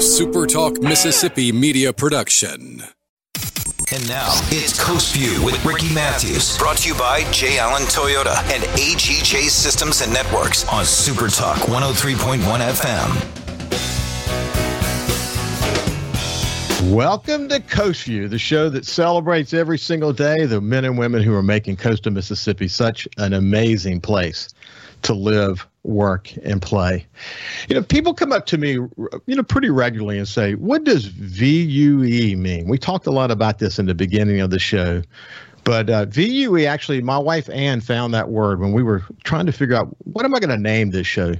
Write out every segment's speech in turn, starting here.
a SuperTalk Mississippi media production. And now it's Coast View with Ricky Matthews, brought to you by J. Allen Toyota and AGJ Systems and Networks on SuperTalk 103.1 FM. Welcome to Coast View, the show that celebrates every single day the men and women who are making coastal Mississippi such an amazing place to live, work, and play. You know, people come up to me, you know, pretty regularly and say, "What does VUE mean?" We talked a lot about this in the beginning of the show. But uh, VUE actually, my wife Ann found that word when we were trying to figure out what am I going to name this show.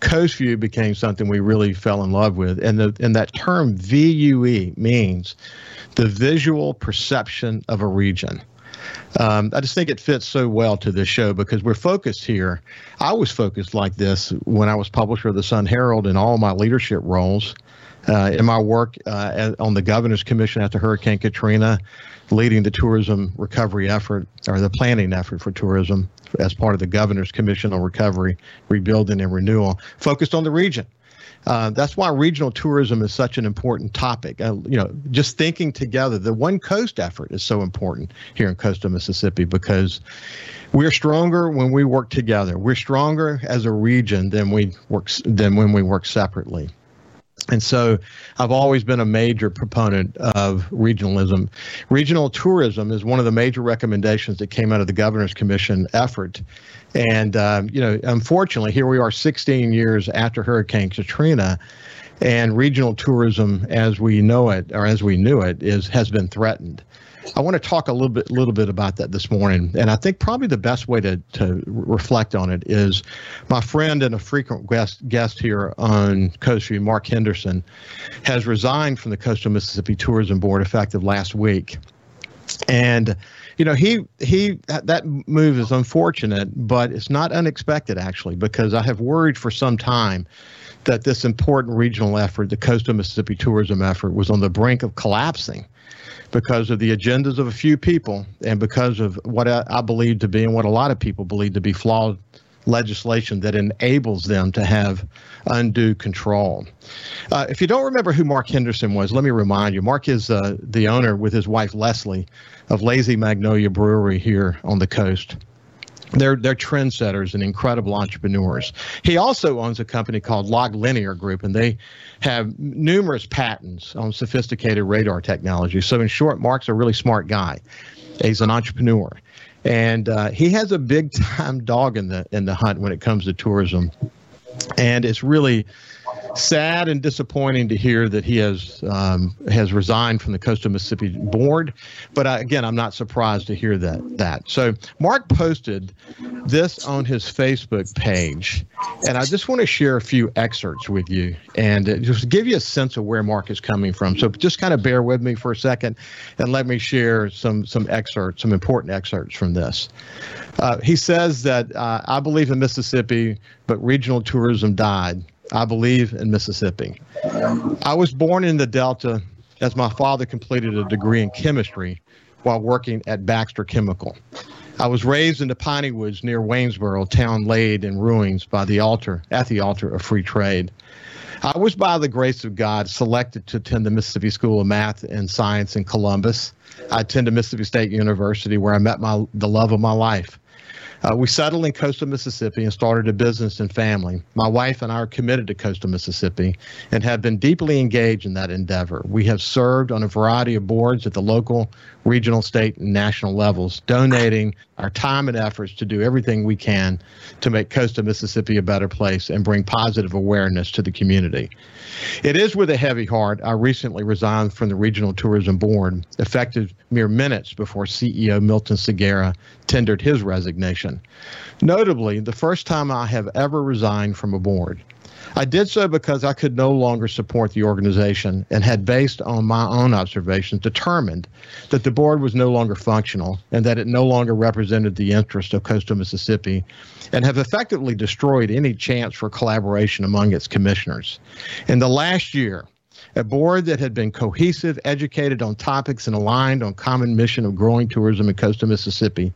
Coast View became something we really fell in love with, and the and that term VUE means the visual perception of a region. Um, I just think it fits so well to this show because we're focused here. I was focused like this when I was publisher of the Sun Herald in all my leadership roles. Uh, in my work uh, on the Governor's Commission after Hurricane Katrina, leading the tourism recovery effort or the planning effort for tourism as part of the Governor's Commission on Recovery, Rebuilding, and Renewal, focused on the region. Uh, that's why regional tourism is such an important topic. Uh, you know, just thinking together, the One Coast effort is so important here in coastal Mississippi because we're stronger when we work together. We're stronger as a region than we work than when we work separately. And so I've always been a major proponent of regionalism. Regional tourism is one of the major recommendations that came out of the Governor's Commission effort. And, um, you know, unfortunately, here we are 16 years after Hurricane Katrina, and regional tourism as we know it, or as we knew it, is has been threatened. I want to talk a little bit, little bit about that this morning, and I think probably the best way to to reflect on it is my friend and a frequent guest guest here on Coast View, Mark Henderson, has resigned from the Coastal Mississippi Tourism Board effective last week, and you know he he that move is unfortunate, but it's not unexpected actually because I have worried for some time that this important regional effort, the Coastal Mississippi tourism effort, was on the brink of collapsing because of the agendas of a few people and because of what I, I believe to be and what a lot of people believe to be flawed legislation that enables them to have undue control. Uh, if you don't remember who Mark Henderson was, let me remind you. Mark is uh, the owner with his wife Leslie of Lazy Magnolia Brewery here on the coast. They're they're trendsetters and incredible entrepreneurs. He also owns a company called Log Linear Group, and they have numerous patents on sophisticated radar technology. So, in short, Mark's a really smart guy. He's an entrepreneur, and uh, he has a big time dog in the in the hunt when it comes to tourism. And it's really sad and disappointing to hear that he has um, has resigned from the Coastal Mississippi board. But again, I'm not surprised to hear that. That so Mark posted this on his Facebook page, and I just want to share a few excerpts with you and just give you a sense of where Mark is coming from. So just kind of bear with me for a second, and let me share some some excerpts, some important excerpts from this. Uh, he says that uh, I believe in Mississippi, but regional tourism died. I believe in Mississippi. I was born in the Delta as my father completed a degree in chemistry while working at Baxter Chemical. I was raised in the Piney Woods near Waynesboro, a town laid in ruins by the altar at the altar of free trade. I was, by the grace of God, selected to attend the Mississippi School of Math and Science in Columbus. I attended Mississippi State University, where I met my the love of my life. Uh, we settled in coastal Mississippi and started a business and family. My wife and I are committed to coastal Mississippi and have been deeply engaged in that endeavor. We have served on a variety of boards at the local, regional, state, and national levels, donating our time and efforts to do everything we can to make coastal Mississippi a better place and bring positive awareness to the community. It is with a heavy heart I recently resigned from the Regional Tourism Board, effective mere minutes before CEO Milton Segarra tendered his resignation. Notably, the first time I have ever resigned from a board. I did so because I could no longer support the organization and had, based on my own observations, determined that the board was no longer functional and that it no longer represented the interest of coastal Mississippi and have effectively destroyed any chance for collaboration among its commissioners. In the last year, A board that had been cohesive, educated on topics, and aligned on common mission of growing tourism in coastal Mississippi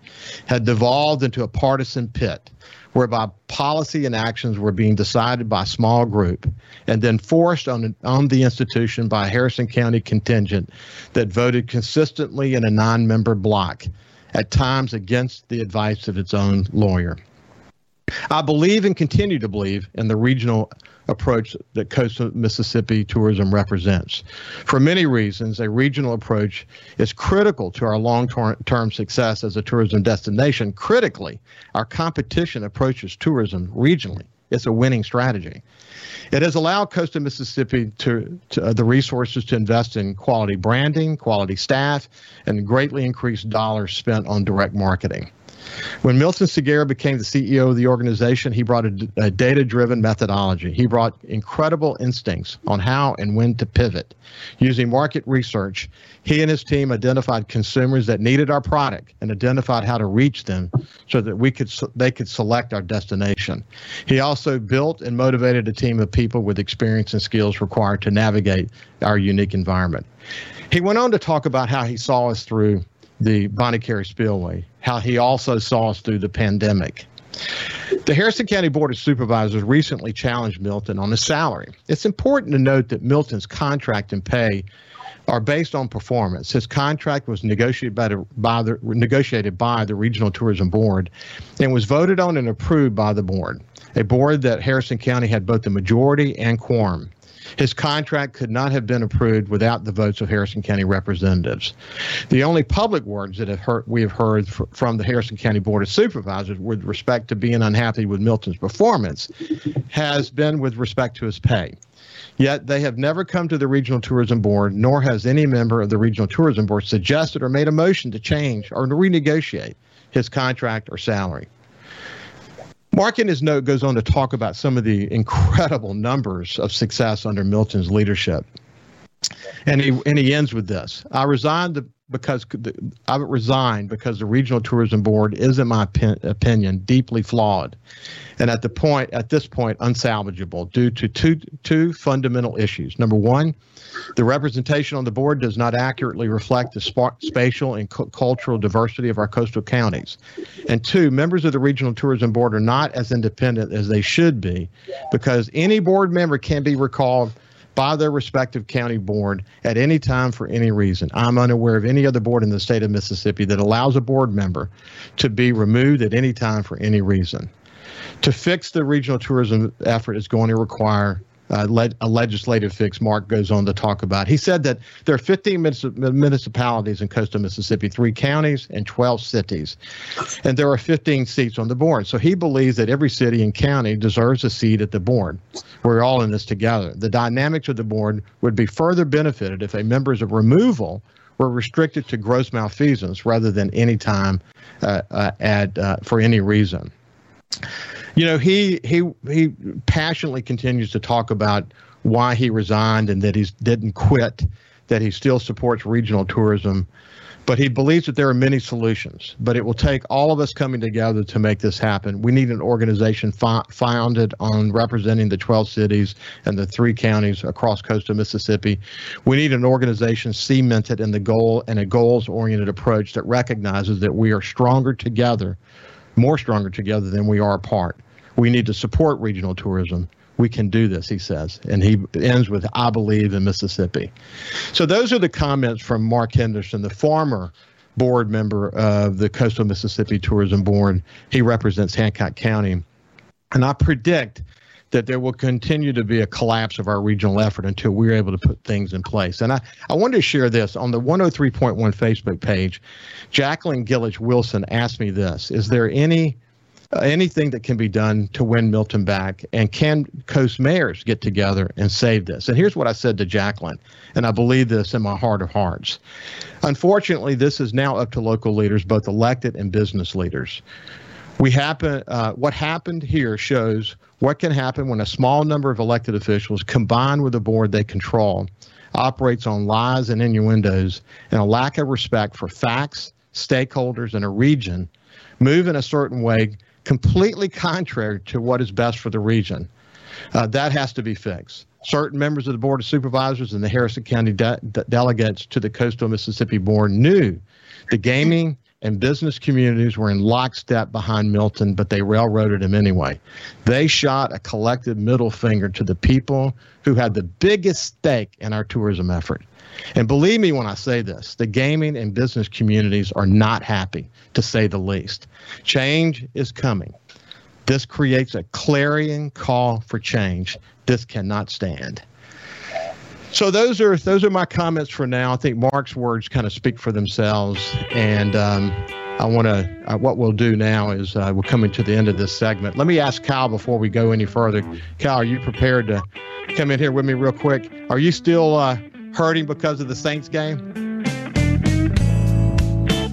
had devolved into a partisan pit whereby policy and actions were being decided by a small group and then forced on, on the institution by a Harrison County contingent that voted consistently in a non member block, at times against the advice of its own lawyer. I believe and continue to believe in the regional approach that coastal Mississippi tourism represents. For many reasons, a regional approach is critical to our long term success as a tourism destination. Critically, our competition approaches tourism regionally. It's a winning strategy. It has allowed coastal Mississippi to, to uh, the resources to invest in quality branding, quality staff, and greatly increased dollars spent on direct marketing. When Milton Segarra became the CEO of the organization, he brought a, a data driven methodology. He brought incredible instincts on how and when to pivot. Using market research, he and his team identified consumers that needed our product and identified how to reach them so that we could they could select our destination. He also built and motivated a team of people with experience and skills required to navigate our unique environment. He went on to talk about how he saw us through the Bonnet Carré Spillway, how he also saw us through the pandemic. The Harrison County Board of Supervisors recently challenged Milton on his salary. It's important to note that Milton's contract and pay are based on performance. His contract was negotiated by the, by the negotiated by the Regional Tourism Board and was voted on and approved by the board, a board that Harrison County had both the majority and quorum. His contract could not have been approved without the votes of Harrison County representatives. The only public words that have heard, we have heard from the Harrison County Board of Supervisors with respect to being unhappy with Milton's performance has been with respect to his pay. Yet they have never come to the Regional Tourism Board, nor has any member of the Regional Tourism Board suggested or made a motion to change or to renegotiate his contract or salary. Mark in his note goes on to talk about some of the incredible numbers of success under Milton's leadership. And he and he ends with this. I resigned because the, I resigned because the regional tourism board is, in my opinion, deeply flawed, and at the point at this point unsalvageable due to two two fundamental issues. Number one, the representation on the board does not accurately reflect the sp- spatial and cu- cultural diversity of our coastal counties, and two, members of the regional tourism board are not as independent as they should be, because any board member can be recalled by their respective county board at any time for any reason. I'm unaware of any other board in the state of Mississippi that allows a board member to be removed at any time for any reason. To fix the regional tourism effort is going to require uh, a legislative fix Mark goes on to talk about. He said that there are 15 municipalities in coastal Mississippi, three counties and 12 cities, and there are 15 seats on the board. So he believes that every city and county deserves a seat at the board. We're all in this together. The dynamics of the board would be further benefited if a member's removal were restricted to gross malfeasance rather than any time uh, uh, ad, uh, for any reason you know, he he he passionately continues to talk about why he resigned and that he didn't quit, that he still supports regional tourism. But he believes that there are many solutions, but it will take all of us coming together to make this happen. We need an organization fi- founded on representing the 12 cities and the three counties across coastal Mississippi. We need an organization cemented in the goal and a goals oriented approach that recognizes that we are stronger together, more stronger together than we are apart. We need to support regional tourism. We can do this, he says. And he ends with, I believe in Mississippi. So those are the comments from Mark Henderson, the former board member of the Coastal Mississippi Tourism Board. He represents Hancock County. And I predict that there will continue to be a collapse of our regional effort until we're able to put things in place. And I, I wanted to share this on the 103.1 Facebook page. Jacqueline Gillich Wilson asked me this Is there any anything that can be done to win Milton back. And can Coast mayors get together and save this? And here's what I said to Jacqueline, and I believe this in my heart of hearts. Unfortunately, this is now up to local leaders, both elected and business leaders. We happen. Uh, what happened here shows what can happen when a small number of elected officials, combined with a board they control, operates on lies and innuendos and a lack of respect for facts, stakeholders, and a region, move in a certain way completely contrary to what is best for the region. Uh, that has to be fixed. certain members of the Board of Supervisors and the Harrison County de- de- delegates to the Coastal Mississippi Board knew the gaming and business communities were in lockstep behind Milton, but they railroaded him anyway. They shot a collective middle finger to the people who had the biggest stake in our tourism effort. And believe me when I say this, the gaming and business communities are not happy, to say the least. Change is coming. This creates a clarion call for change. This cannot stand. So those are those are my comments for now. I think Mark's words kind of speak for themselves, and um, I want to. Uh, what we'll do now is uh, we're coming to the end of this segment. Let me ask Kyle before we go any further. Kyle, are you prepared to come in here with me real quick? Are you still uh, hurting because of the Saints game?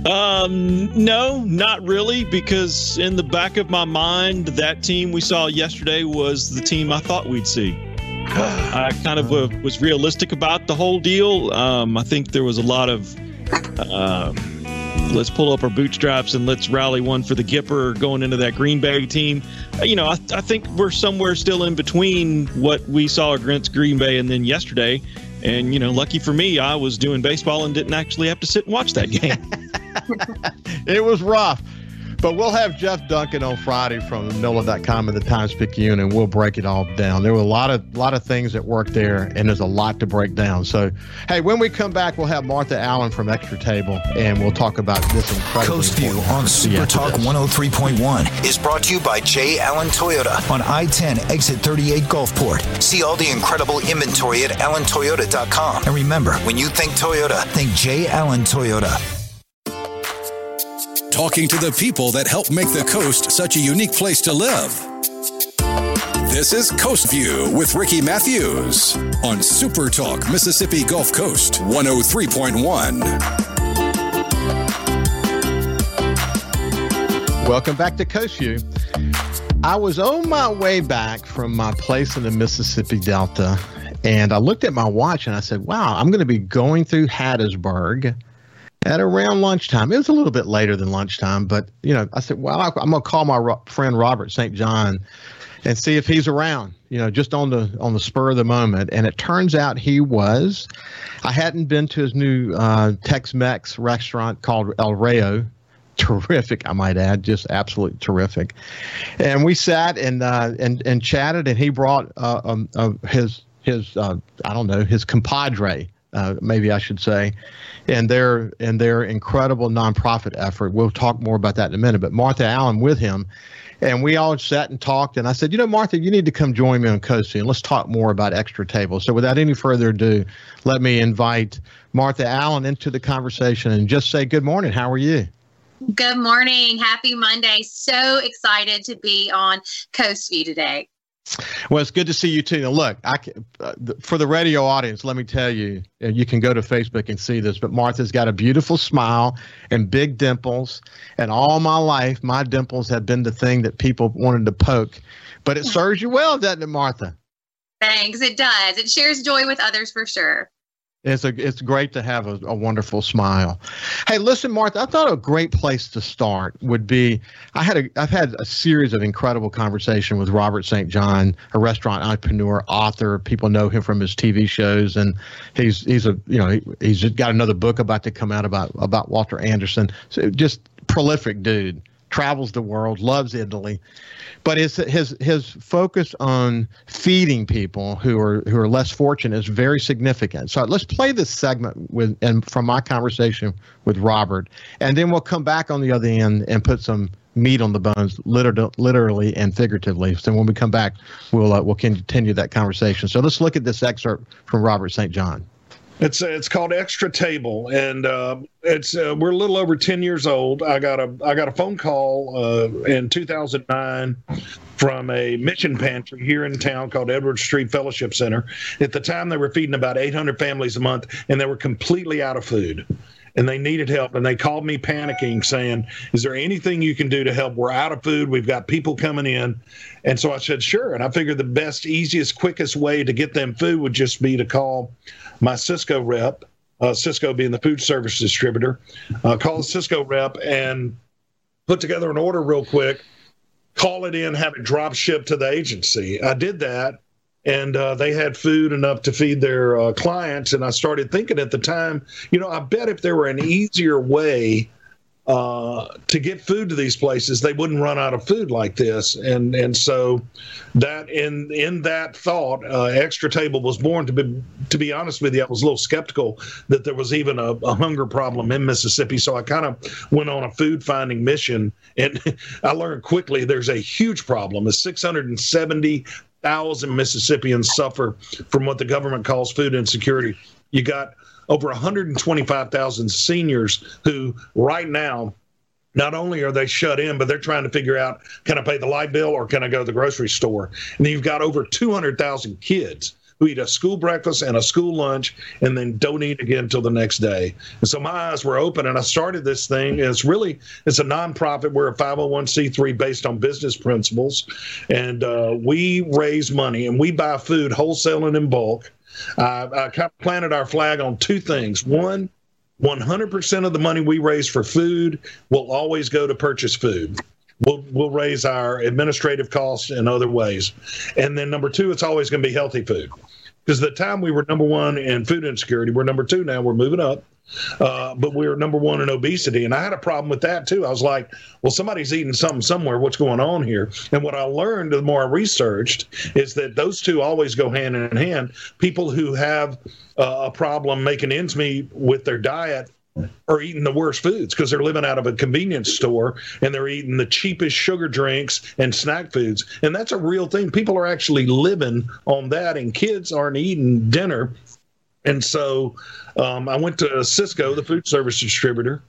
Um, no, not really, because in the back of my mind, that team we saw yesterday was the team I thought we'd see. I kind of was realistic about the whole deal. Um, I think there was a lot of um, let's pull up our bootstraps and let's rally one for the Gipper going into that Green Bay team. Uh, you know, I, I think we're somewhere still in between what we saw against Green Bay and then yesterday. And, you know, lucky for me, I was doing baseball and didn't actually have to sit and watch that game. it was rough. But we'll have Jeff Duncan on Friday from NOLA.com and the Times Picayune, and we'll break it all down. There were a lot of lot of things that work there, and there's a lot to break down. So, hey, when we come back, we'll have Martha Allen from Extra Table, and we'll talk about this incredible. Coast View on Super Talk 103.1 is brought to you by J. Allen Toyota on I-10 Exit 38 Gulfport. See all the incredible inventory at allentoyota.com. And remember, when you think Toyota, think J. Allen Toyota talking to the people that help make the coast such a unique place to live. This is Coast View with Ricky Matthews on Super Talk Mississippi Gulf Coast 103.1. Welcome back to Coast View. I was on my way back from my place in the Mississippi Delta, and I looked at my watch and I said, Wow, I'm going to be going through Hattiesburg at around lunchtime. It was a little bit later than lunchtime, but you know, I said, "Well, I'm going to call my ro- friend Robert St. John and see if he's around." You know, just on the on the spur of the moment, and it turns out he was. I hadn't been to his new uh, Tex-Mex restaurant called El Rayo. Terrific, I might add, just absolutely terrific. And we sat and uh, and and chatted, and he brought uh, um, uh, his his uh, I don't know his compadre uh, maybe I should say, and their and their incredible nonprofit effort. We'll talk more about that in a minute. But Martha Allen with him, and we all sat and talked. And I said, you know, Martha, you need to come join me on Coasty and let's talk more about Extra Table. So without any further ado, let me invite Martha Allen into the conversation and just say good morning. How are you? Good morning. Happy Monday. So excited to be on Coast View today. Well, it's good to see you too. Now, look, I uh, for the radio audience, let me tell you, you can go to Facebook and see this. But Martha's got a beautiful smile and big dimples, and all my life, my dimples have been the thing that people wanted to poke. But it serves you well, doesn't it, Martha? Thanks. It does. It shares joy with others for sure. It's a it's great to have a, a, wonderful smile. Hey, listen, Martha. I thought a great place to start would be I had a I've had a series of incredible conversation with Robert St. John, a restaurant entrepreneur, author. People know him from his TV shows, and he's he's a you know he, he's got another book about to come out about about Walter Anderson. So just prolific dude travels the world, loves Italy, but his his his focus on feeding people who are who are less fortunate is very significant. So let's play this segment with and from my conversation with Robert, and then we'll come back on the other end and put some meat on the bones, literally, literally and figuratively. So when we come back, we'll uh, we'll continue that conversation. So let's look at this excerpt from Robert St. John. It's it's called Extra Table, and uh, it's uh, we're a little over ten years old. I got a I got a phone call uh, in 2009 from a mission pantry here in town called Edward Street Fellowship Center. At the time, they were feeding about 800 families a month, and they were completely out of food. And they needed help, and they called me panicking, saying, "Is there anything you can do to help? We're out of food. We've got people coming in." And so I said, "Sure." And I figured the best, easiest, quickest way to get them food would just be to call my Sysco rep, uh, Sysco being the food service distributor, uh, call Sysco rep and put together an order real quick, call it in, have it drop shipped to the agency. I did that. and uh, they had food enough to feed their uh, clients. And I started thinking at the time, you know, I bet if there were an easier way uh, to get food to these places, they wouldn't run out of food like this. And and so that in in that thought, uh, Extra Table was born. To be to be honest with you, I was a little skeptical that there was even a, a hunger problem in Mississippi. So I kind of went on a food finding mission, and I learned quickly there's a huge problem. Is 670 thousand Mississippians suffer from what the government calls food insecurity. You got over 125,000 seniors who, right now, not only are they shut in, but they're trying to figure out can I pay the light bill or can I go to the grocery store? And you've got over 200,000 kids who eat a school breakfast and a school lunch and then don't eat again until the next day. And so my eyes were open and I started this thing. And It's really it's a nonprofit. We're a 501c3 based on business principles, and uh, we raise money and we buy food wholesale and in bulk. I kind of planted our flag on two things. One, 100% of the money we raise for food will always go to purchase food. We'll, we'll raise our administrative costs in other ways. And then number two, it's always going to be healthy food because the time we were number one in food insecurity, we're number two now. We're moving up, uh, but we are number one in obesity, and I had a problem with that too. I was like, well, somebody's eating something somewhere. What's going on here? And what I learned the more I researched is that those two always go hand in hand. People who have uh, a problem making ends meet with their diet are eating the worst foods because they're living out of a convenience store and they're eating the cheapest sugar drinks and snack foods. And that's a real thing. People are actually living on that, and kids aren't eating dinner. And so um, I went to Sysco, the food service distributor,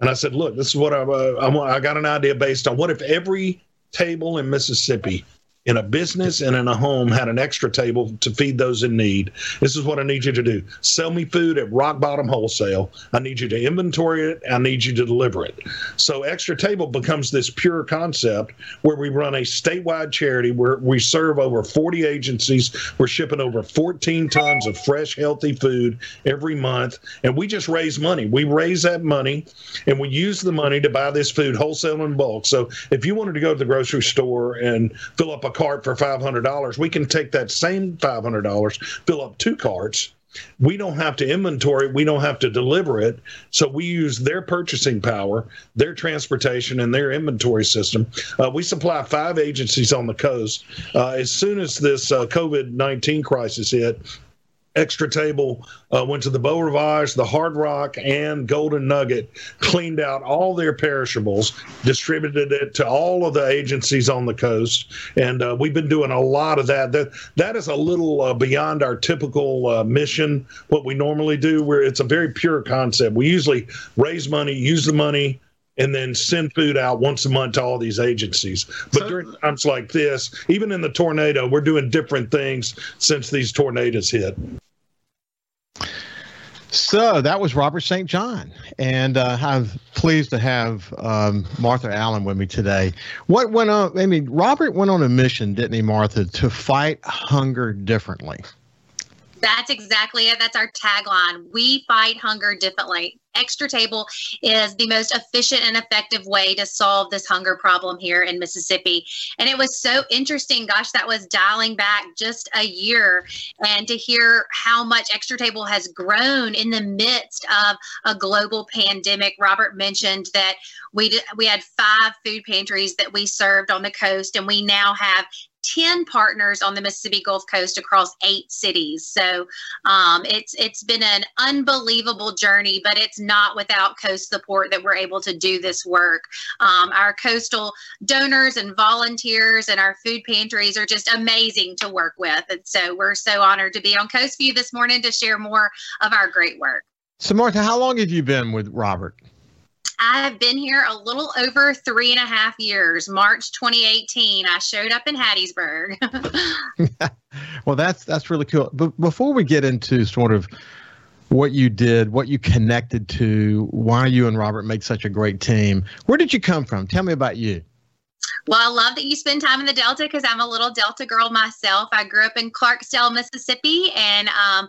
and I said, Look, this is what I, uh, I got an idea based on what if every table in Mississippi in a business and in a home had an extra table to feed those in need. This is what I need you to do. Sell me food at rock bottom wholesale. I need you to inventory it. I need you to deliver it. So extra table becomes this pure concept where we run a statewide charity where we serve over 40 agencies. We're shipping over 14 tons of fresh, healthy food every month. And we just raise money. We raise that money and we use the money to buy this food wholesale in bulk. So if you wanted to go to the grocery store and fill up a cart for $500, we can take that same $500, fill up two carts. We don't have to inventory, we don't have to deliver it. So we use their purchasing power, their transportation, and their inventory system. Uh, we supply five agencies on the coast. Uh, as soon as this uh, COVID 19 crisis hit, Extra Table uh, went to the Beau Rivage, the Hard Rock, and Golden Nugget, cleaned out all their perishables, distributed it to all of the agencies on the coast, and uh, we've been doing a lot of that. That that is a little uh, beyond our typical uh, mission. What we normally do, where it's a very pure concept. We usually raise money, use the money and then send food out once a month to all these agencies. But so, during times like this, even in the tornado, we're doing different things since these tornadoes hit. So that was Robert St. John, and uh, I'm pleased to have um, Martha Allen with me today. What went on? I mean, Robert went on a mission, didn't he, Martha, to fight hunger differently? That's exactly it. That's our tagline. We fight hunger differently. Extra Table is the most efficient and effective way to solve this hunger problem here in Mississippi. And it was so interesting. Gosh, that was dialing back just a year and to hear how much Extra Table has grown in the midst of a global pandemic. Robert mentioned that we we had five food pantries that we served on the coast, and we now have 10 partners on the Mississippi Gulf Coast across eight cities. So um, it's it's been an unbelievable journey, but it's not without coast support that we're able to do this work. Um, our coastal donors and volunteers and our food pantries are just amazing to work with. And so we're so honored to be on Coast View this morning to share more of our great work. So, Martha, how long have you been with Robert? I've been here a little over three and a half years. March 2018, I showed up in Hattiesburg. well, that's that's really cool. But before we get into sort of what you did, what you connected to, why you and Robert make such a great team, where did you come from? Tell me about you. Well, I love that you spend time in the Delta because I'm a little Delta girl myself. I grew up in Clarksdale, Mississippi, and um,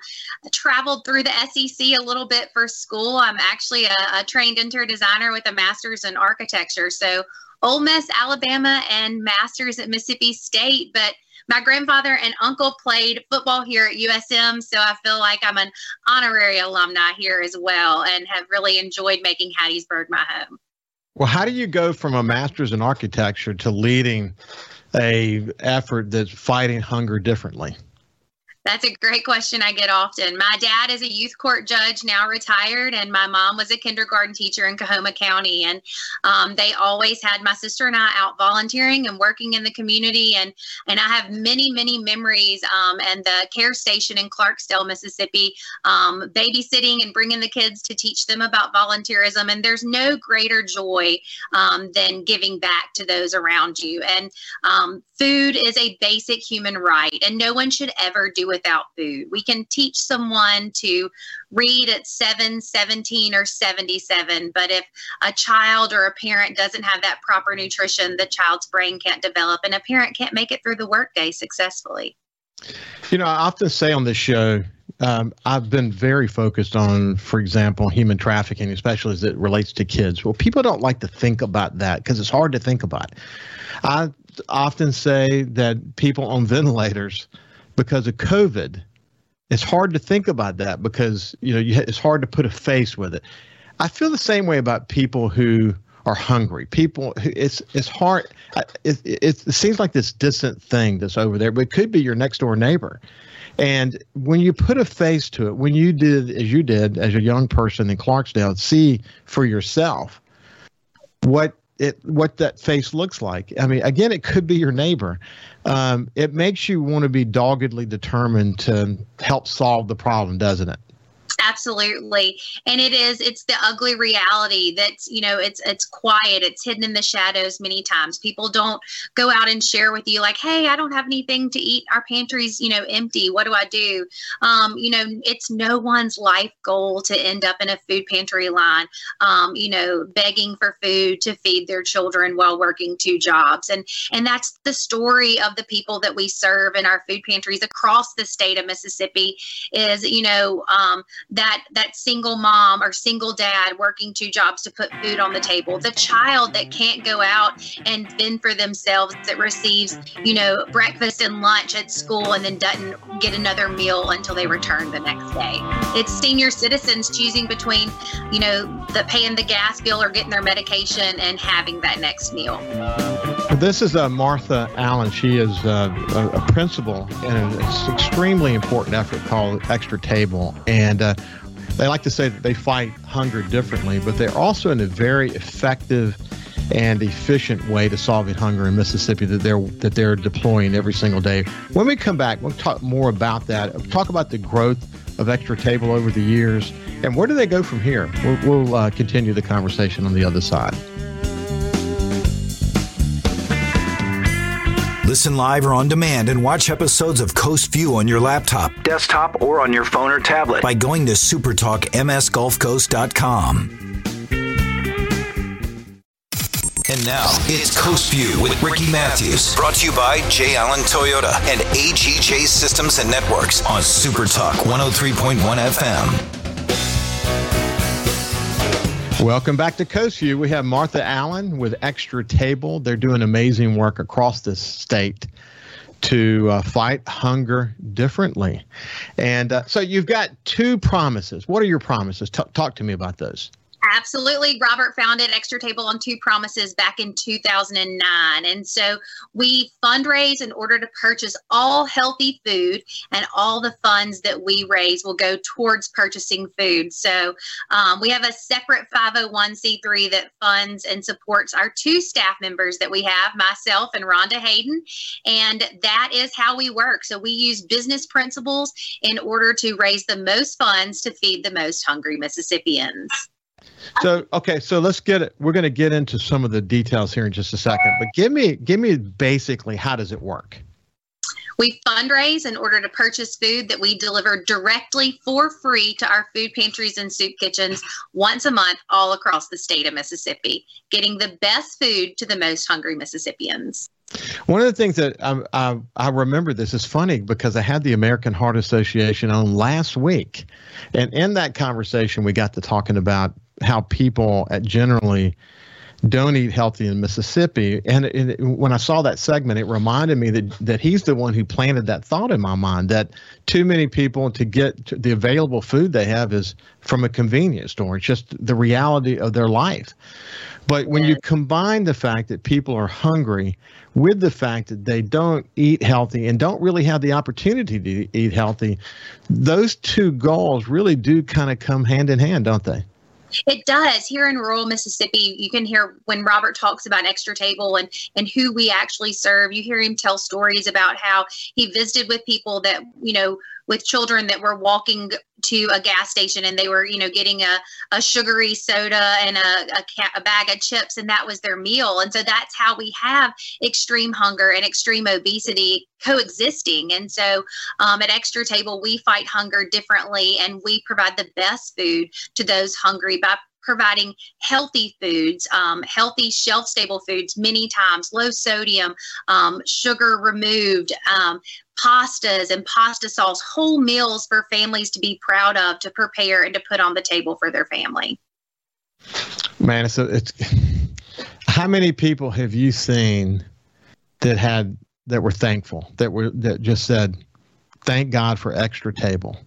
traveled through the SEC a little bit for school. I'm actually a, a trained interior designer with a master's in architecture. So, Ole Miss, Alabama, and master's at Mississippi State. But my grandfather and uncle played football here at USM, so I feel like I'm an honorary alumni here as well, and have really enjoyed making Hattiesburg my home. Well, how do you go from a master's in architecture to leading a effort that's fighting hunger differently? That's a great question I get often. My dad is a youth court judge, now retired, and my mom was a kindergarten teacher in Coahoma County. And um, they always had my sister and I out volunteering and working in the community. And and I have many, many memories. Um, and the care station in Clarksdale, Mississippi, um, babysitting and bringing the kids to teach them about volunteerism. And there's no greater joy um, than giving back to those around you. And um, food is a basic human right, and no one should ever do without food. We can teach someone to read at 7, 17, or 77, but if a child or a parent doesn't have that proper nutrition, the child's brain can't develop, and a parent can't make it through the workday successfully. You know, I often say on this show, um, I've been very focused on, for example, human trafficking, especially as it relates to kids. Well, people don't like to think about that because it's hard to think about. I often say that people on ventilators because of COVID. It's hard to think about that because you know you, it's hard to put a face with it. I feel the same way about people who are hungry. People, it's it's hard. It, it, it seems like this distant thing that's over there, but it could be your next door neighbor. And when you put a face to it, when you did as you did as a young person in Clarksdale, see for yourself what it what that face looks like. I mean, again, it could be your neighbor. Um, it makes you want to be doggedly determined to help solve the problem, doesn't it? Absolutely. And it is it's the ugly reality that's you know it's it's quiet it's hidden in the shadows many times. People don't go out and share with you like hey i don't have anything to eat. Our pantry's you know empty. What do i do? Um, you know it's no one's life goal to end up in a food pantry line um, you know begging for food to feed their children while working two jobs. And and that's the story of the people that we serve in our food pantries across the state of mississippi is you know um, that that single mom or single dad working two jobs to put food on the table the child that can't go out and fend for themselves that receives you know breakfast and lunch at school and then doesn't get another meal until they return the next day it's senior citizens choosing between you know the paying the gas bill or getting their medication and having that next meal this is uh, Martha Allen. She is uh, a, a, principal in an extremely important effort called Extra Table. And uh, they like to say that they fight hunger differently, but they're also in a very effective and efficient way to solving hunger in Mississippi that they're that they're deploying every single day. When we come back, we'll talk more about that. We'll talk about the growth of Extra Table over the years, and where do they go from here? We'll, we'll uh, continue the conversation on the other side. Listen live or on demand and watch episodes of Coast View on your laptop, desktop, or on your phone or tablet by going to supertalkmsgulfcoast.com. And now it's Coast View with Ricky Matthews, brought to you by J. Allen Toyota and AGJ Systems and Networks on Supertalk 103.1 FM. Welcome back to Coast View. We have Martha Allen with Extra Table. They're doing amazing work across the state to uh, fight hunger differently. And uh, so you've got two promises. What are your promises? T- talk to me about those. Absolutely. Robert founded Extra Table on Two Promises back in 2009. And so we fundraise in order to purchase all healthy food, and all the funds that we raise will go towards purchasing food. So um, we have a separate 501c3 that funds and supports our two staff members that we have, myself and Rhonda Hayden. And that is how we work. So we use business principles in order to raise the most funds to feed the most hungry Mississippians. So okay, so let's get it. We're going to get into some of the details here in just a second. But give me, give me basically how does it work? We fundraise in order to purchase food that we deliver directly for free to our food pantries and soup kitchens once a month all across the state of Mississippi, getting the best food to the most hungry Mississippians. One of the things that I, I, I, remember this is funny because I had the American Heart Association on last week. And in that conversation, we got to talking about how people uh, generally don't eat healthy in Mississippi. And it, when I saw that segment, it reminded me that that he's the one who planted that thought in my mind that too many people to get to the available food they have is from a convenience store. It's just the reality of their life. But when you combine the fact that people are hungry with the fact that they don't eat healthy and don't really have the opportunity to eat healthy, those two goals really do kind of come hand in hand, don't they? It does. Here in rural Mississippi, you can hear when Robert talks about Extra Table and and who we actually serve. You hear him tell stories about how he visited with people that you know with children that were walking to a gas station and they were you know getting a, a sugary soda and a, a, a, bag of chips and that was their meal. And so that's how we have extreme hunger and extreme obesity coexisting. And so um, at extra table we fight hunger differently and we provide the best food to those hungry by providing healthy foods, um, healthy shelf stable foods many times, low sodium, um, sugar removed, um, pastas and pasta sauce, whole meals for families to be proud of, to prepare and to put on the table for their family. Man, it's, a, it's how many people have you seen that had that were thankful that were that just said, "Thank God for extra table."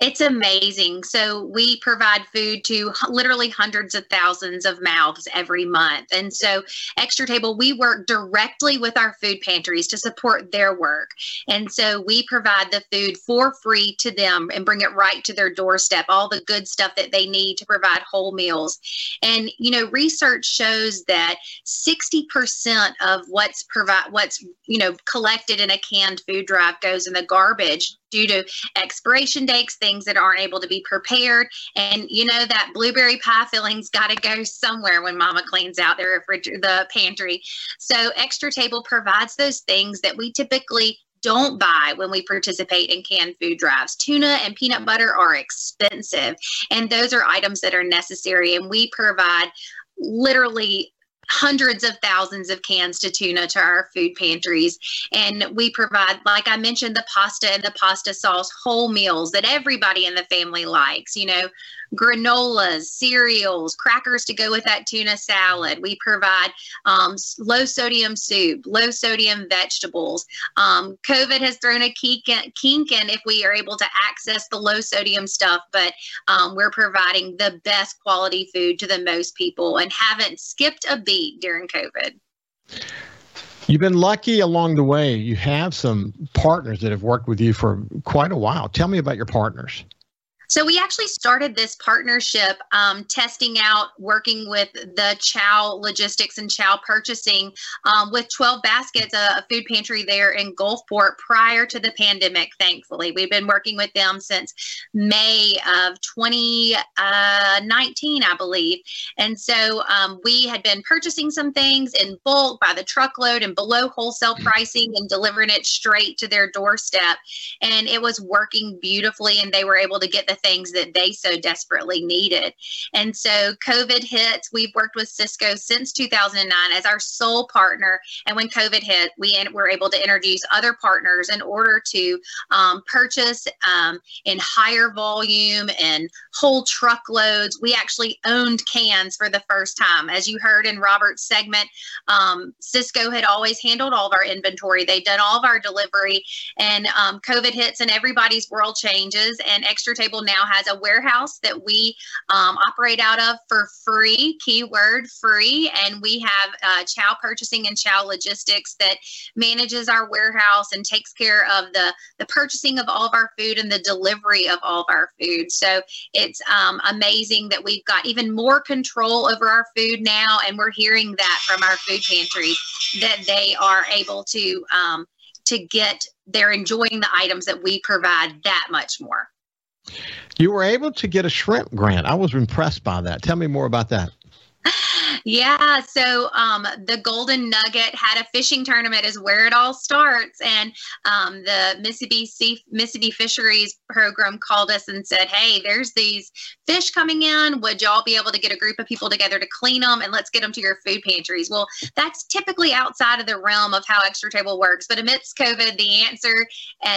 It's amazing. So we provide food to literally hundreds of thousands of mouths every month. And so Extra Table, we work directly with our food pantries to support their work. And so we provide the food for free to them and bring it right to their doorstep, all the good stuff that they need to provide whole meals. And you know, research shows that 60% of what's provide what's, you know, collected in a canned food drive goes in the garbage due to expiration dates, things that aren't able to be prepared. And you know that blueberry pie filling's got to go somewhere when mama cleans out the refrigerator, the pantry. So Extra Table provides those things that we typically don't buy when we participate in canned food drives. Tuna and peanut butter are expensive, and those are items that are necessary. And we provide literally hundreds of thousands of cans to tuna to our food pantries. And we provide, like I mentioned, the pasta and the pasta sauce whole meals that everybody in the family likes. You know, granolas, cereals, crackers to go with that tuna salad. We provide um, low sodium soup, low sodium vegetables. Um, COVID has thrown a kink in, if we are able to access the low sodium stuff, but um, we're providing the best quality food to the most people and haven't skipped a beat during COVID. You've been lucky along the way. You have some partners that have worked with you for quite a while. Tell me about your partners. So we actually started this partnership um, testing out working with the Chow Logistics and Chow Purchasing um, with 12 Baskets, a, food pantry there in Gulfport prior to the pandemic, thankfully. We've been working with them since May of 2019, uh, I believe. And so um, we had been purchasing some things in bulk by the truckload and below wholesale pricing and delivering it straight to their doorstep. And it was working beautifully, and they were able to get the things that they so desperately needed. And so COVID hits. We've worked with Sysco since 2009 as our sole partner. And when COVID hit, we were able to introduce other partners in order to um, purchase um, in higher volume and whole truckloads. We actually owned cans for the first time. As you heard in Robert's segment, um, Sysco had always handled all of our inventory. They'd done all of our delivery, and um, COVID hits, and everybody's world changes. And Extra Table now has a warehouse that we um, operate out of for free, keyword free. And we have uh, Chow Purchasing and Chow Logistics that manages our warehouse and takes care of the, the purchasing of all of our food and the delivery of all of our food. So it's um, amazing that we've got even more control over our food now. And we're hearing that from our food pantries that they are able to. Um, to get they're enjoying the items that we provide that much more. You were able to get a shrimp grant. I was impressed by that. Tell me more about that. Yeah, so um, the Golden Nugget had a fishing tournament, is where it all starts. And um, the Mississippi sea, Mississippi Fisheries Program called us and said, "Hey, there's these fish coming in. Would y'all be able to get a group of people together to clean them and let's get them to your food pantries?" Well, that's typically outside of the realm of how Extra Table works. But amidst COVID, the answer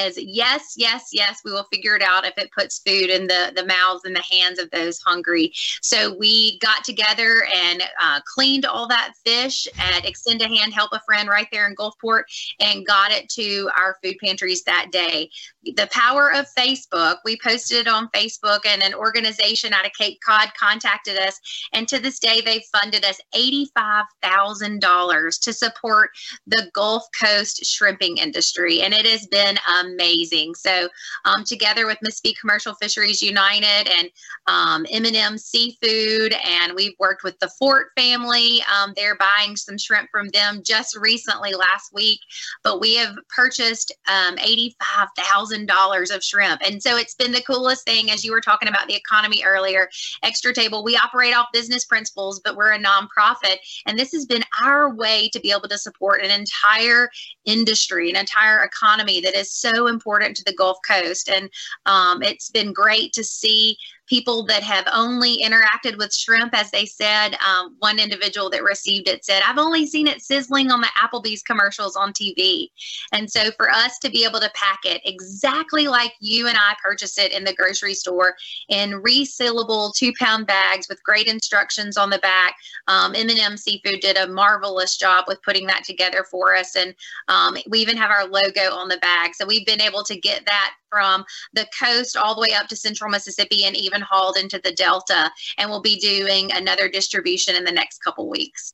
is yes, yes, yes. We will figure it out if it puts food in the the mouths and the hands of those hungry. So we got together and. Uh, cleaned all that fish at Extend a Hand, Help a Friend right there in Gulfport and got it to our food pantries that day. The power of Facebook, we posted it on Facebook, and an organization out of Cape Cod contacted us. And to this day, they've funded us $85,000 to support the Gulf Coast shrimping industry. And it has been amazing. So, um, together with Mississippi Commercial Fisheries United and um, M&M Seafood, and we've worked with the Fort family. Um, they're buying some shrimp from them just recently last week, but we have purchased um, $85,000 of shrimp. And so it's been the coolest thing, as you were talking about the economy earlier. Extra Table, we operate off business principles, but we're a nonprofit. And this has been our way to be able to support an entire industry, an entire economy that is so important to the Gulf Coast. And um, it's been great to see people that have only interacted with shrimp, as they said. Um, one individual that received it said, I've only seen it sizzling on the Applebee's commercials on TV. And so for us to be able to pack it exactly like you and I purchase it in the grocery store in resealable two pound bags with great instructions on the back, um, M&M Seafood did a marvelous job with putting that together for us. And um, we even have our logo on the bag. So we've been able to get that from the coast all the way up to central Mississippi and even hauled into the Delta. And we'll be doing another distribution in the next couple weeks.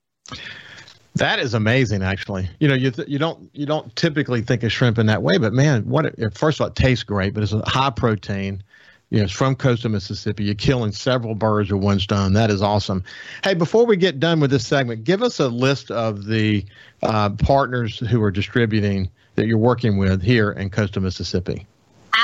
That is amazing, actually. You know, you th- you don't you don't typically think of shrimp in that way, but man, what it, first of all, it tastes great, but it's a high protein. You know, it's from coastal Mississippi. You're killing several birds with one stone. That is awesome. Hey, before we get done with this segment, give us a list of the uh, partners who are distributing that you're working with here in coastal Mississippi.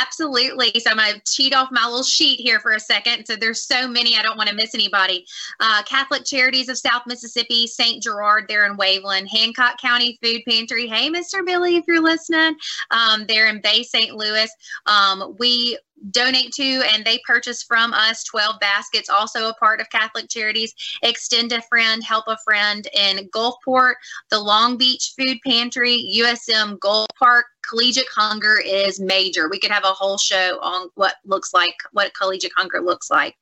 Absolutely. So I'm going to cheat off my little sheet here for a second. So there's so many, I don't want to miss anybody. Uh, Catholic Charities of South Mississippi, St. Gerard there in Waveland, Hancock County Food Pantry. Hey, Mr. Billy, if you're listening, um, they're in Bay St. Louis. Um, we donate to and they purchase from us 12 baskets also a part of catholic charities extend a friend help a friend in gulfport the long beach food pantry usm Gulf Park collegiate hunger is major. We could have a whole show on what looks like, what collegiate hunger looks like.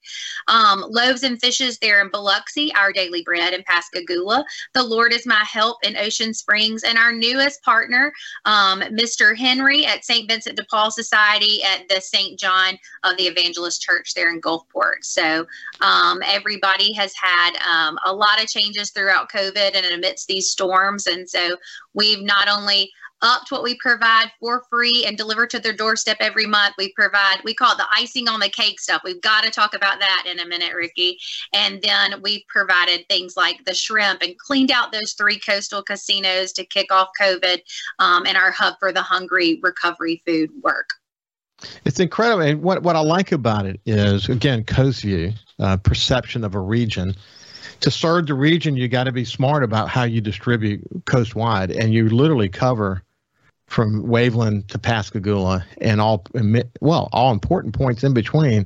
Um, loaves and fishes there in Biloxi, our daily bread in Pascagoula. The Lord is my help in Ocean Springs, and our newest partner, um, Mr. Henry at St. Vincent de Paul Society at the St. John of the Evangelist Church there in Gulfport. So um, everybody has had um, a lot of changes throughout COVID and amidst these storms, and so we've not only upped what we provide for free and deliver to their doorstep every month. We provide, we call it the icing on the cake stuff. We've got to talk about that in a minute, Ricky. And then we've provided things like the shrimp and cleaned out those three coastal casinos to kick off COVID um, and our hub for the hungry recovery food work. It's incredible. And what, what I like about it is, again, Coast View, uh, perception of a region to serve the region, you got to be smart about how you distribute coastwide, and you literally cover from Waveland to Pascagoula and all well all important points in between.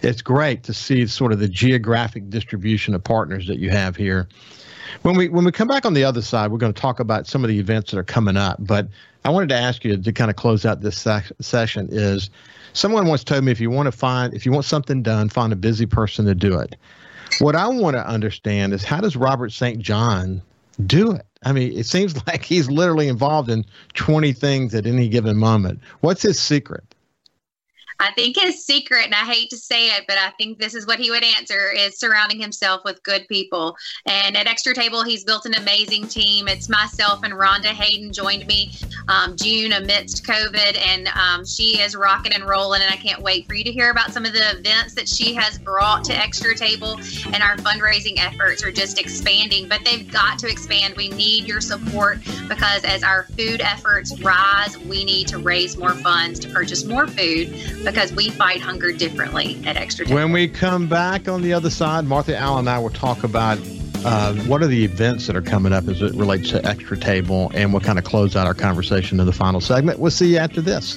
It's great to see sort of the geographic distribution of partners that you have here. When we when we come back on the other side, we're going to talk about some of the events that are coming up. But I wanted to ask you to kind of close out this session. Is someone once told me if you want to find if you want something done, find a busy person to do it. What I want to understand is how does Robert St. John do it? I mean, it seems like he's literally involved in 20 things at any given moment. What's his secret? I think his secret, and I hate to say it, but I think this is what he would answer, is surrounding himself with good people. And at Extra Table, he's built an amazing team. It's myself and Rhonda Hayden joined me um, June amidst COVID, and um, she is rocking and rolling. And I can't wait for you to hear about some of the events that she has brought to Extra Table. And our fundraising efforts are just expanding, but they've got to expand. We need your support because as our food efforts rise, we need to raise more funds to purchase more food because we fight hunger differently at Extra Table. When we come back on the other side, Martha Allen and I will talk about uh, what are the events that are coming up as it relates to Extra Table, and we'll kind of close out our conversation in the final segment. We'll see you after this.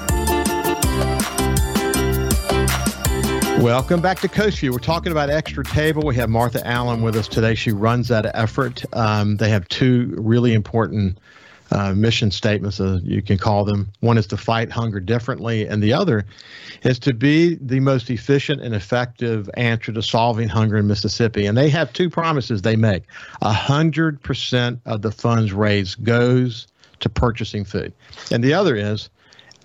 Welcome back to Coast View. We're talking about Extra Table. We have Martha Allen with us today. She runs that effort. Um, they have two really important uh, mission statements, uh, you can call them. One is to fight hunger differently, and the other is to be the most efficient and effective answer to solving hunger in Mississippi. And they have two promises they make: a hundred percent of the funds raised goes to purchasing food, and the other is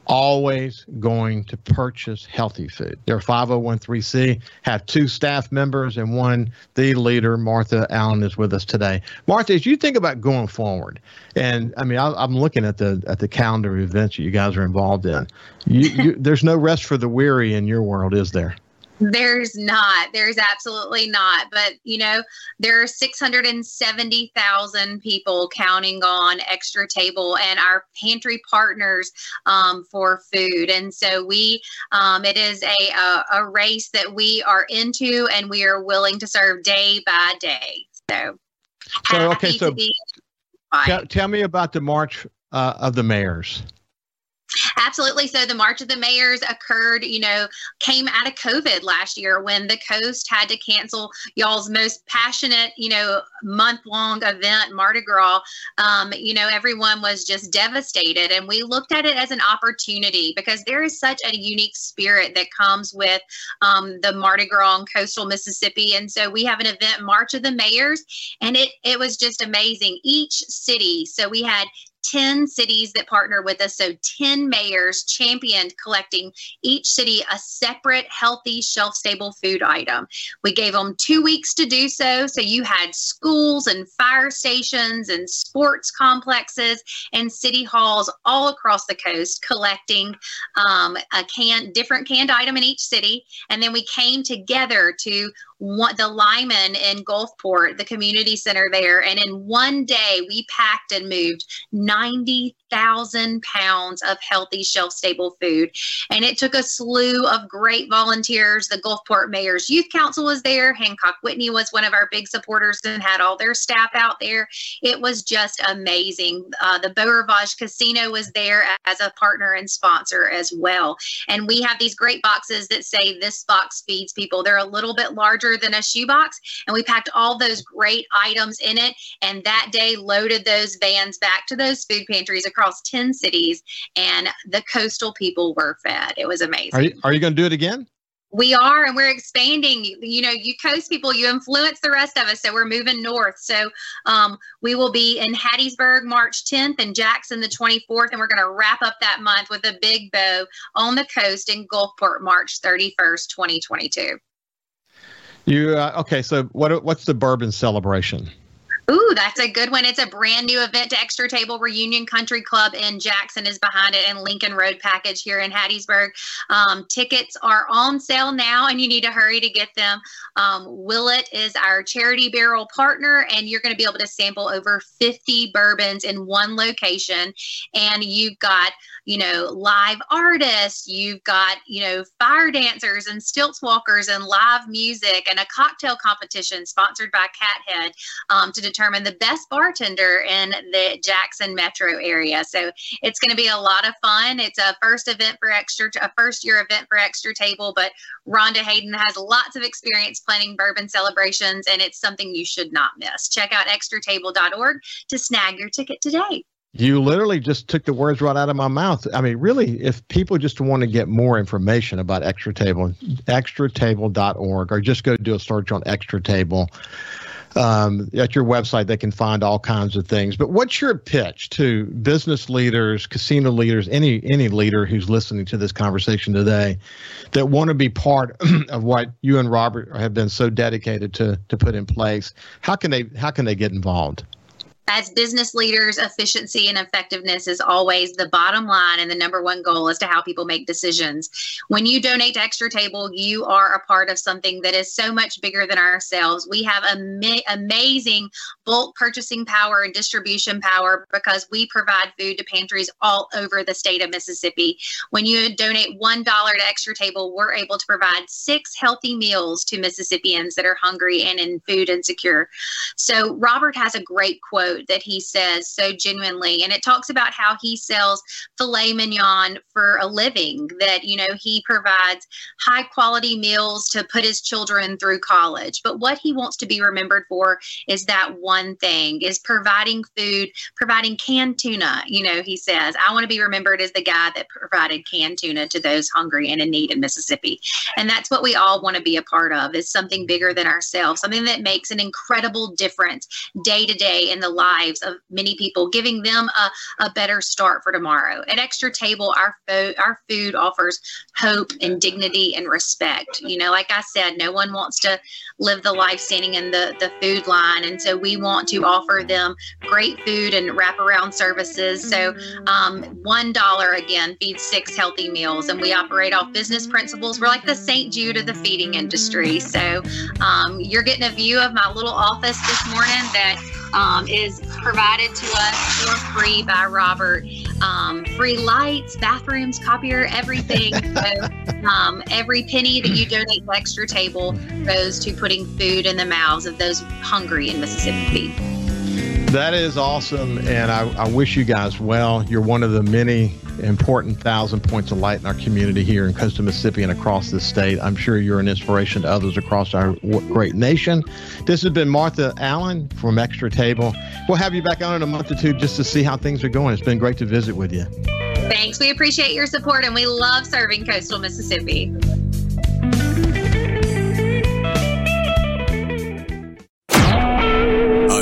always going to purchase healthy food. They're 501c, have two staff members and one the leader. Martha Allen is with us today. Martha, as you think about going forward, and I mean, I, am looking at the at the calendar of events that you guys are involved in. You, you, there's no rest for the weary in your world, is there? There's not. There's absolutely not. But, you know, there are 670,000 people counting on Extra Table and our pantry partners um, for food. And so we, um, it is a, a, a race that we are into and we are willing to serve day by day. So, so okay, so tell, tell me about the March uh, of the Mayors. Absolutely. So the March of the Mayors occurred, you know, came out of COVID last year when the coast had to cancel y'all's most passionate, you know, month long event, Mardi Gras. Um, you know, everyone was just devastated. And we looked at it as an opportunity because there is such a unique spirit that comes with um, the Mardi Gras in coastal Mississippi. And so we have an event, March of the Mayors, and it, it was just amazing. Each city, so we had 10 cities that partner with us. So 10 mayors championed collecting each city a separate, healthy, shelf stable food item. We gave them two weeks to do so. So you had schools and fire stations and sports complexes and city halls all across the coast collecting um, a can, different canned item in each city. And then we came together to one, the Lyman in Gulfport, the community center there. And in one day, we packed and moved 90,000 pounds of healthy, shelf stable food. And it took a slew of great volunteers. The Gulfport Mayor's Youth Council was there. Hancock Whitney was one of our big supporters and had all their staff out there. It was just amazing. Uh, the Beau Rivage Casino was there as a partner and sponsor as well. And we have these great boxes that say this box feeds people. They're a little bit larger larger than a shoebox. And we packed all those great items in it. And that day loaded those vans back to those food pantries across 10 cities. And the coastal people were fed. It was amazing. Are you, are you going to do it again? We are, and we're expanding. You know, you coast people, you influence the rest of us. So we're moving north. So um, we will be in Hattiesburg March 10th and Jackson the 24th. And we're going to wrap up that month with a big bow on the coast in Gulfport March 31st, 2022. You uh, okay? So what? What's the bourbon celebration? Ooh, that's a good one. It's a brand new event to Extra Table Reunion Country Club in Jackson is behind it and Lincoln Road Package here in Hattiesburg. Um, tickets are on sale now and you need to hurry to get them. Um, Willett is our charity barrel partner and you're going to be able to sample over 50 bourbons in one location. And you've got, you know, live artists, you've got, you know, fire dancers and stilts walkers and live music and a cocktail competition sponsored by Cathead um, to determine the best bartender in the Jackson metro area. So it's going to be a lot of fun. It's a first event for extra, a first year event for Extra Table, but Rhonda Hayden has lots of experience planning bourbon celebrations, and it's something you should not miss. Check out extratable.org to snag your ticket today. You literally just took the words right out of my mouth. I mean, really, if people just want to get more information about Extra Table, extratable.org, or just go do a search on Extra Table um, at your website, they can find all kinds of things. But what's your pitch to business leaders, casino leaders, any any leader who's listening to this conversation today that want to be part of what you and Robert have been so dedicated to to put in place? How can they how can they get involved? As business leaders, efficiency and effectiveness is always the bottom line and the number one goal as to how people make decisions. When you donate to Extra Table, you are a part of something that is so much bigger than ourselves. We have ama- amazing bulk purchasing power and distribution power because we provide food to pantries all over the state of Mississippi. When you donate $1 to Extra Table, we're able to provide six healthy meals to Mississippians that are hungry and in food insecure. So, Robert has a great quote that he says so genuinely, and it talks about how he sells filet mignon for a living, that, you know, he provides high quality meals to put his children through college. But what he wants to be remembered for is that one thing is providing food, providing canned tuna. You know, he says, I want to be remembered as the guy that provided canned tuna to those hungry and in need in Mississippi. And that's what we all want to be a part of is something bigger than ourselves, something that makes an incredible difference day to day in the lives of many people, giving them a, a better start for tomorrow. At Extra Table, our, fo- our food offers hope and dignity and respect. You know, like I said, no one wants to live the life standing in the, the food line. And so we want to offer them great food and wraparound services. So um, $1 again feeds six healthy meals. And we operate off business principles. We're like the St. Jude of the feeding industry. So um, you're getting a view of my little office this morning that um, is provided to us for free by Robert. Um, free lights, bathrooms, copier, everything. so, um, every penny that you donate to Extra Table goes to putting food in the mouths of those hungry in Mississippi. That is awesome, and I, I wish you guys well. You're one of the many important thousand points of light in our community here in coastal Mississippi and across the state. I'm sure you're an inspiration to others across our great nation. This has been Martha Allen from Extra Table. We'll have you back on in a month or two just to see how things are going. It's been great to visit with you. Thanks. We appreciate your support and we love serving coastal Mississippi.